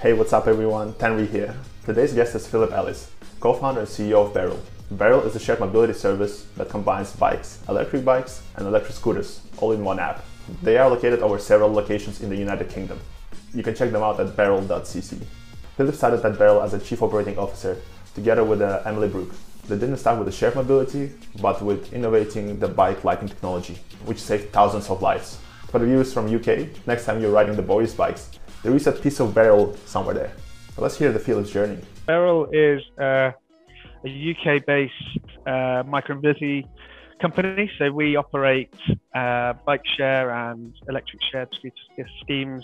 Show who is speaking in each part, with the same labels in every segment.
Speaker 1: Hey, what's up everyone? Tanvi here. Today's guest is Philip Ellis, co-founder and CEO of Beryl. Beryl is a shared mobility service that combines bikes, electric bikes, and electric scooters all in one app. They are located over several locations in the United Kingdom. You can check them out at beryl.cc. Philip started at Beryl as a chief operating officer together with uh, Emily Brooke. They didn't start with the shared mobility, but with innovating the bike lighting technology, which saved thousands of lives. For the viewers from UK, next time you're riding the Boris bikes, there is a piece of Beryl somewhere there. So let's hear the Philip's journey.
Speaker 2: Beryl is uh, a UK-based uh, micromobility company. So we operate uh, bike share and electric share schemes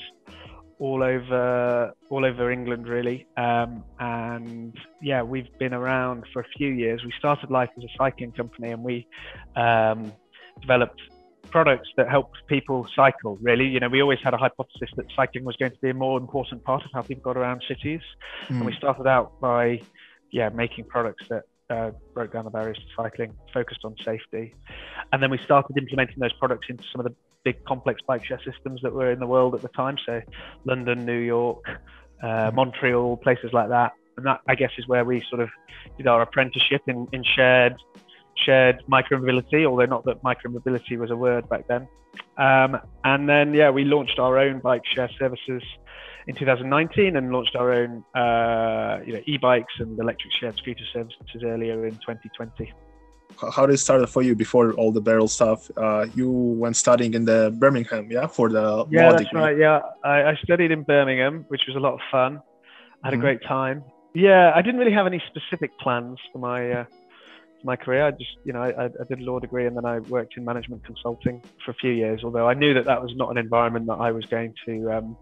Speaker 2: all over all over England, really. Um, and yeah, we've been around for a few years. We started life as a cycling company, and we um, developed products that help people cycle. Really, you know, we always had a hypothesis that cycling was going to be a more important part of how people got around cities, mm. and we started out by yeah making products that uh, broke down the barriers to cycling, focused on safety. And then we started implementing those products into some of the big complex bike share systems that were in the world at the time. So London, New York, uh, mm-hmm. Montreal, places like that. And that, I guess, is where we sort of did our apprenticeship in, in shared shared micromobility, although not that micromobility was a word back then. Um, and then, yeah, we launched our own bike share services in 2019 and launched our own uh, you know, e-bikes and electric shared scooter services earlier in 2020.
Speaker 3: How did it start for you before all the beryl stuff? Uh, you went studying in the Birmingham, yeah, for the
Speaker 2: yeah, that's degree. right. Yeah, I, I, studied in Birmingham, which was a lot of fun. I had mm-hmm. a great time. Yeah, I didn't really have any specific plans for my uh, my career. I just, you know, I, I, did a law degree and then I worked in management consulting for a few years. Although I knew that that was not an environment that I was going to um,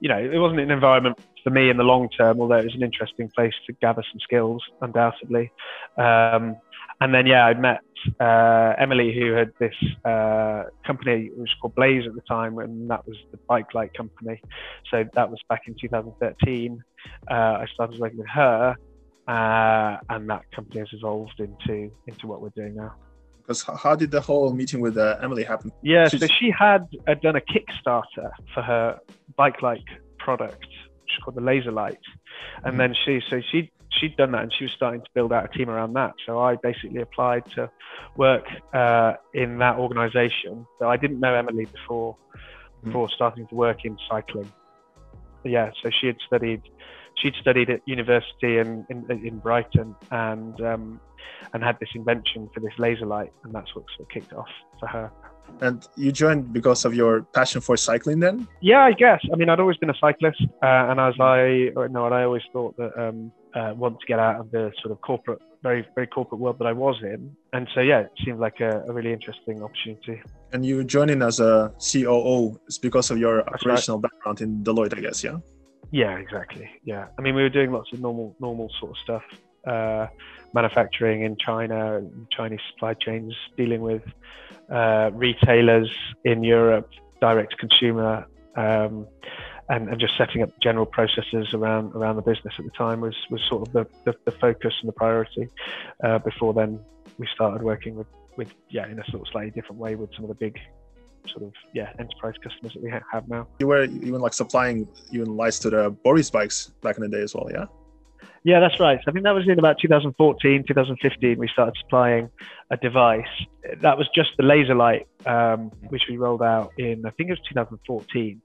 Speaker 2: you know, it wasn't an environment for me in the long term, although it was an interesting place to gather some skills, undoubtedly. Um, and then, yeah, I met uh, Emily, who had this uh, company, it was called Blaze at the time, and that was the bike light company. So that was back in 2013. Uh, I started working with her, uh, and that company has evolved into into what we're doing now.
Speaker 3: Because how did the whole meeting with uh, Emily happen?
Speaker 2: Yeah, She's... so she had uh, done a Kickstarter for her bike like product, which is called the Laser Light, and mm-hmm. then she so she she'd done that and she was starting to build out a team around that. So I basically applied to work uh, in that organisation. So I didn't know Emily before mm-hmm. before starting to work in cycling. But yeah, so she had studied she'd studied at university in in, in Brighton and um, and had this invention for this laser light, and that's what sort of kicked off for her.
Speaker 3: And you joined because of your passion for cycling, then?
Speaker 2: Yeah, I guess. I mean, I'd always been a cyclist, uh, and as I no, I always thought that um, uh, want to get out of the sort of corporate, very very corporate world that I was in, and so yeah, it seemed like a, a really interesting opportunity.
Speaker 3: And you were joining as a COO is because of your That's operational right. background in Deloitte, I guess, yeah.
Speaker 2: Yeah, exactly. Yeah, I mean, we were doing lots of normal normal sort of stuff. Uh, manufacturing in China, Chinese supply chains, dealing with uh, retailers in Europe, direct consumer, um, and, and, just setting up general processes around around the business at the time was was sort of the, the, the focus and the priority. Uh, before then, we started working with with yeah in a sort of slightly different way with some of the big sort of yeah enterprise customers that we have now.
Speaker 3: You were even like supplying even lights to the Boris bikes back in the day as well, yeah.
Speaker 2: Yeah, that's right. I think that was in about 2014, 2015. We started supplying a device that was just the laser light, um, which we rolled out in I think it was 2014.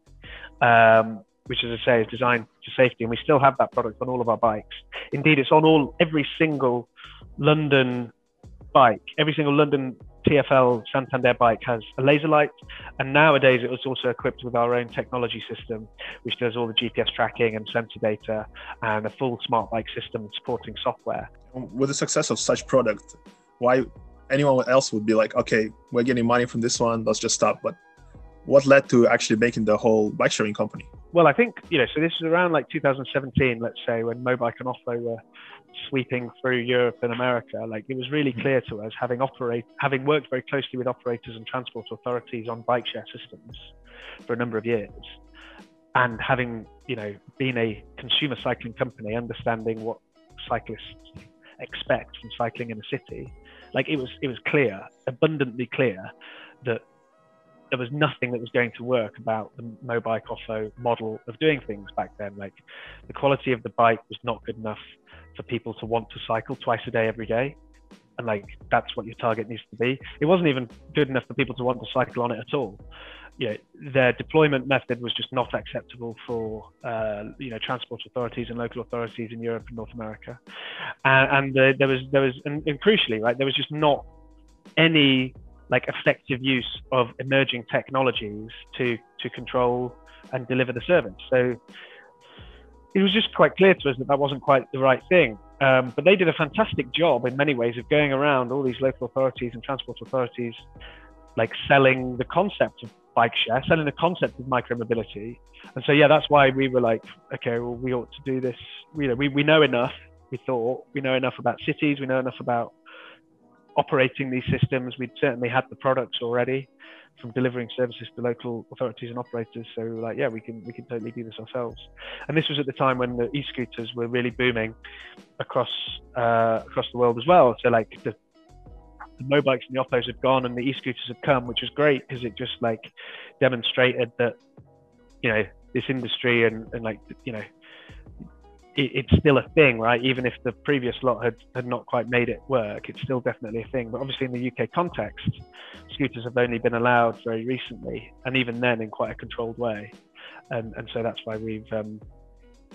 Speaker 2: Um, which, as I say, is designed to safety, and we still have that product on all of our bikes. Indeed, it's on all every single London bike, every single London TFL Santander bike has a laser light, and nowadays it was also equipped with our own technology system, which does all the GPS tracking and sensor data, and a full smart bike system supporting software.
Speaker 3: With the success of such product, why anyone else would be like, okay, we're getting money from this one, let's just stop. But what led to actually making the whole bike sharing company?
Speaker 2: Well, I think you know, so this is around like 2017, let's say, when Mobike and Ofo were sweeping through Europe and America, like it was really hmm. clear to us, having operate, having worked very closely with operators and transport authorities on bike share systems for a number of years, and having you know been a consumer cycling company, understanding what cyclists expect from cycling in a city, like it was it was clear, abundantly clear, there was nothing that was going to work about the Mobike Ofo model of doing things back then. Like the quality of the bike was not good enough for people to want to cycle twice a day every day. And like that's what your target needs to be. It wasn't even good enough for people to want to cycle on it at all. You know, their deployment method was just not acceptable for uh, you know transport authorities and local authorities in Europe and North America. And, and uh, there was there was and, and crucially, right, there was just not any like effective use of emerging technologies to to control and deliver the service. So it was just quite clear to us that that wasn't quite the right thing. Um, but they did a fantastic job in many ways of going around all these local authorities and transport authorities, like selling the concept of bike share, selling the concept of micromobility. And so, yeah, that's why we were like, okay, well, we ought to do this. You know, we, we know enough, we thought, we know enough about cities, we know enough about operating these systems. We'd certainly had the products already from delivering services to local authorities and operators. So like, yeah, we can we can totally do this ourselves. And this was at the time when the e-scooters were really booming across uh, across the world as well. So like the, the Mobikes and the Ofos had gone and the e-scooters had come, which was great because it just like demonstrated that you know this industry and, and like you know it, it's still a thing, right? Even if the previous lot had, had not quite made it work, it's still definitely a thing. But obviously, in the UK context, scooters have only been allowed very recently, and even then in quite a controlled way. And, and so that's why we've, um,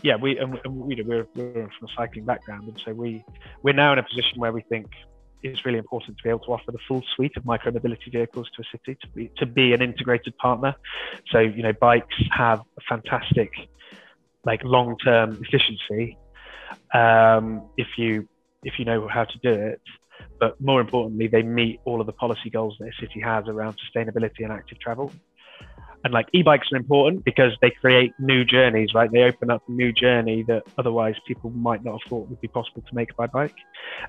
Speaker 2: yeah, we, and, we, we're, we're from a cycling background, and so we, we're now in a position where we think it's really important to be able to offer the full suite of micromobility vehicles to a city to be to be an integrated partner. So you know, bikes have a fantastic like long-term efficiency um, if you if you know how to do it. But more importantly, they meet all of the policy goals that a city has around sustainability and active travel. And like e-bikes are important because they create new journeys, right? They open up a new journey that otherwise people might not have thought would be possible to make by bike.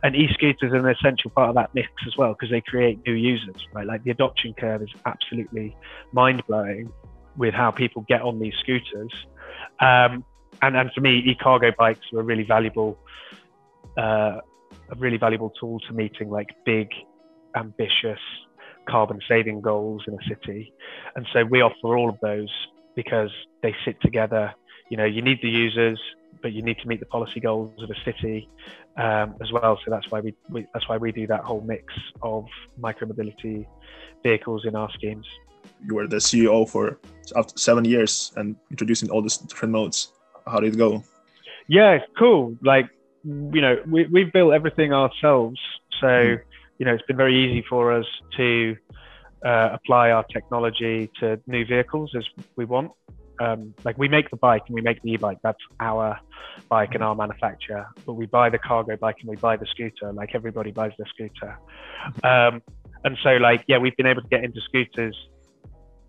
Speaker 2: And e-scooters are an essential part of that mix as well because they create new users, right? Like the adoption curve is absolutely mind-blowing with how people get on these scooters um, and, and for me, e-cargo bikes were a really valuable, uh, a really valuable tool to meeting like big, ambitious carbon saving goals in a city. And so we offer all of those because they sit together. You know, you need the users, but you need to meet the policy goals of a city um, as well. So that's why we, we, that's why we do that whole mix of micromobility vehicles in our schemes
Speaker 3: you were the CEO for after seven years and introducing all these different modes. How did it go?
Speaker 2: Yeah, cool. Like, you know, we, we've built everything ourselves. So, mm. you know, it's been very easy for us to uh, apply our technology to new vehicles as we want. Um, like we make the bike and we make the e-bike. That's our bike and our manufacturer. But we buy the cargo bike and we buy the scooter. Like everybody buys their scooter. Um, and so, like, yeah, we've been able to get into scooters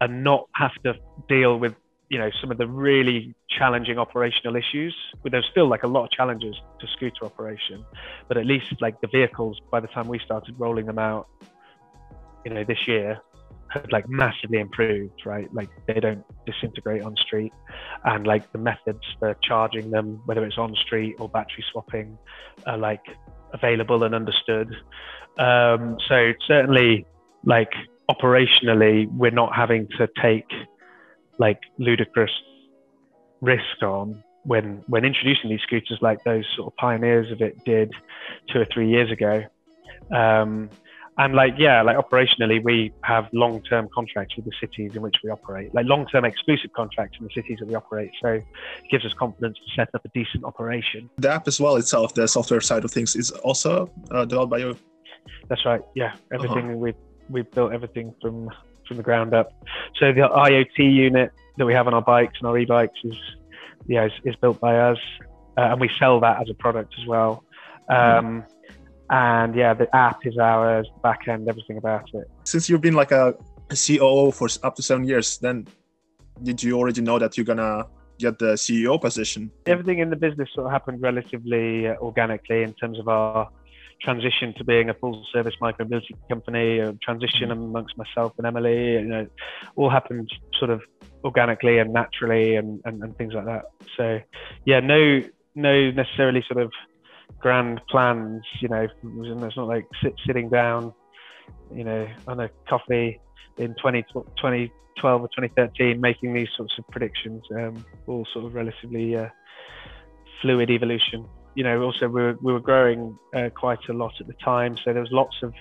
Speaker 2: and not have to deal with you know some of the really challenging operational issues. But there's still like a lot of challenges to scooter operation but at least like the vehicles by the time we started rolling them out you know this year had like massively improved right? Like they don't disintegrate on street. And like the methods for charging them whether it's on street or battery swapping are like available and understood. Um, so certainly like operationally, we're not having to take like ludicrous risk on when when introducing these scooters like those sort of pioneers of it did two or three years ago. Um, and like yeah, like operationally, we have long-term contracts with the cities in which we operate, like long-term exclusive contracts in the cities that we operate. So it gives us confidence to set up a decent operation.
Speaker 3: The app as well itself, the software side of things, is also uh, developed by you.
Speaker 2: That's right. Yeah, everything uh-huh. we we've built everything from from the ground up. So the IoT unit that we have on our bikes and our e-bikes is yeah is, is built by us, uh, and we sell that as a product as well. Um, and yeah, the app is ours, back end, everything about it.
Speaker 3: Since you've been like a, COO for up to seven years, then did you already know that you're gonna get the CEO position?
Speaker 2: Everything in the business sort of happened relatively uh, organically in terms of our transition to being a full service micromobility company, a transition mm-hmm. amongst myself and Emily, you know, all happened sort of organically and naturally and, and, and things like that. So yeah, no no necessarily sort of grand plans, you know, it's not like sit, sitting down you know, on a coffee in 20, 2012 or 2013, making these sorts of predictions, um, all sort of relatively uh, fluid evolution. You know, also we were, we were growing uh, quite a lot at the time, so there was lots of,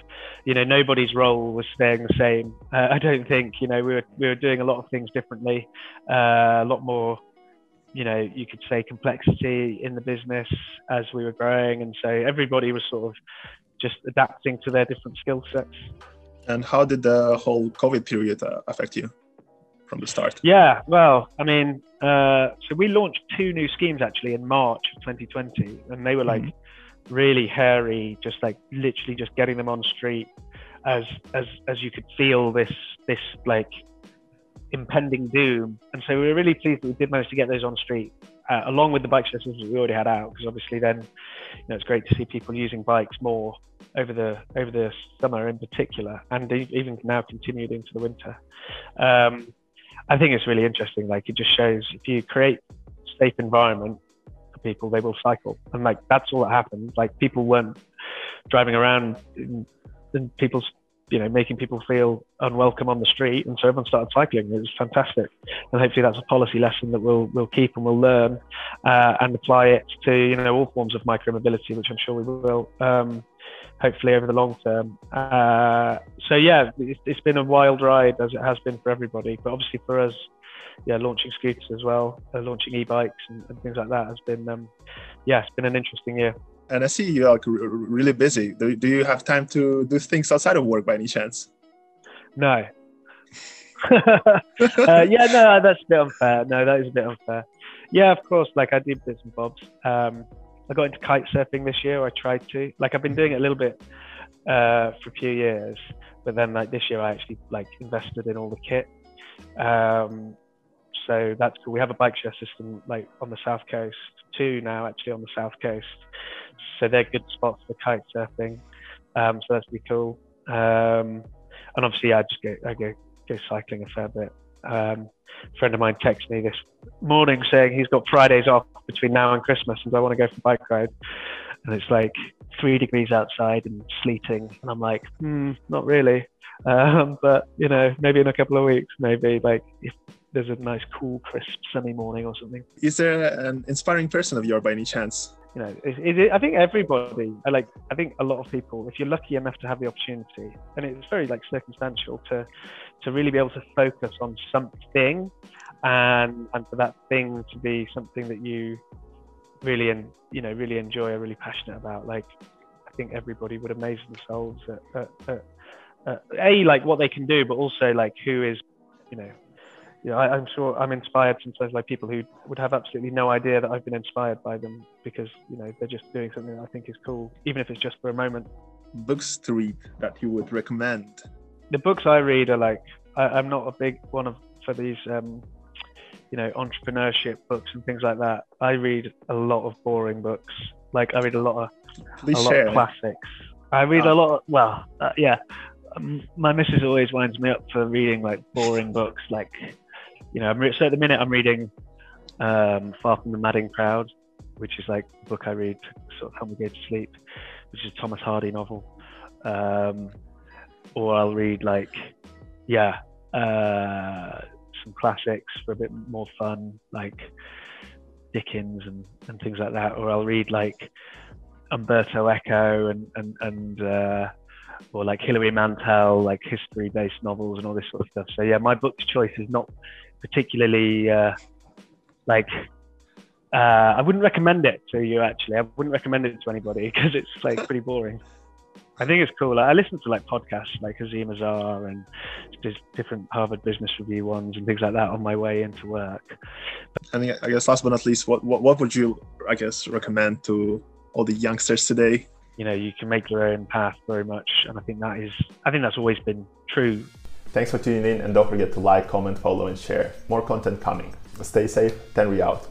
Speaker 2: you know, nobody's role was staying the same. Uh, I don't think, you know, we were we were doing a lot of things differently, uh, a lot more you know, you could say complexity in the business as we were growing. And so everybody was sort of just adapting to their different skill sets.
Speaker 3: And how did the whole COVID period uh, affect you from the start?
Speaker 2: Yeah, well, I mean, uh, so we launched two new schemes actually in March of 2020, and they were like mm-hmm. really hairy, just like literally just getting them on street as as as you could feel this this like impending doom. And so we were really pleased that we did manage to get those on street, uh, along with the bike systems that we already had out, because obviously then, you know, it's great to see people using bikes more over the over the summer in particular, and even now continued into the winter. Um, I think it's really interesting. Like it just shows if you create safe environment for people, they will cycle, and like that's all that happened. Like people weren't driving around and, in people's you know, making people feel unwelcome on the street, and so everyone started cycling. It was fantastic, and hopefully that's a policy lesson that we'll we'll keep and we'll learn uh, and apply it to you know all forms of micromobility, which I'm sure we will. Um, hopefully over the long term. Uh, so yeah, it's, it's been a wild ride as it has been for everybody, but obviously for us, yeah, launching scooters as well, uh, launching e-bikes and, and, things like that has been, um, yeah, it's been an interesting year
Speaker 3: and I see you're really busy. Do, do you have time to do things outside of work by any chance?
Speaker 2: No. uh, yeah, no, that's a bit unfair. No, that is a bit unfair. Yeah, of course. Like I do bits and bobs. Um, I got into kite surfing this year. I tried to. Like I've been doing it a little bit uh, for a few years, but then like this year I actually like invested in all the kit. Um, so that's cool. We have a bike share system like on the south coast, two now actually on the south coast. So they're good spots for kite surfing. Um, so that's pretty cool. Um, and obviously, yeah, I just go I go go cycling a fair bit. Um, a friend of mine texted me this morning saying he's got Fridays off between now and Christmas, and I want to go for a bike ride. And it's like three degrees outside and sleeting, and I'm like, hmm, not really. Um, but you know, maybe in a couple of weeks, maybe like if there's a nice, cool, crisp, sunny morning or something.
Speaker 3: Is there an inspiring person of yours by any chance?
Speaker 2: You know, is it, I think everybody, uh, like, I think a lot of people, if you're lucky enough to have the opportunity, and it's very like circumstantial to, to really be able to focus on something, and and for that thing to be something that you really and you know really enjoy, are really passionate about. Like, I think everybody would amaze themselves at, at, at, at a like what they can do, but also like who is, you know, yeah, I, am sure I'm inspired sometimes by people who would have absolutely no idea that I've been inspired by them because you know they're just doing something that I think is cool, even if it's just for a moment.
Speaker 3: Books to read that you would recommend?
Speaker 2: The books I read are like I, am not a big one of for these um, you know entrepreneurship books and things like that. I read a lot of boring books. Like I read a lot of Please a share. lot of classics. I read oh. a lot. Of, well, uh, yeah. Um, my missus always winds me up for reading like boring books, like you know, I'm re- so at the minute I'm reading um, Far from the Madding Crowd, which is like a book I read to sort of help me go to sleep, which is a Thomas Hardy novel. Um, or I'll read like, yeah, uh, some classics for a bit more fun, like Dickens and, and things like that. Or I'll read like Umberto Eco and and and uh, or like Hilary Mantel, like history-based novels and all this sort of stuff. So yeah, my book choice is not particularly uh, like uh, I wouldn't recommend it to you actually. I wouldn't recommend it to anybody because it's like pretty boring. I think it's cool. I listen to like podcasts like Azeem Azhar and just different Harvard Business Review ones and things like that on my way into work.
Speaker 3: And I guess last but not least, what, what, what would you, I guess, recommend to all the youngsters today?
Speaker 2: You know, you can make your own path very much, and I think that is, I think that's always been true
Speaker 1: Thanks for tuning in and don't forget to like, comment, follow and share. More content coming. Stay safe, Tanvi out.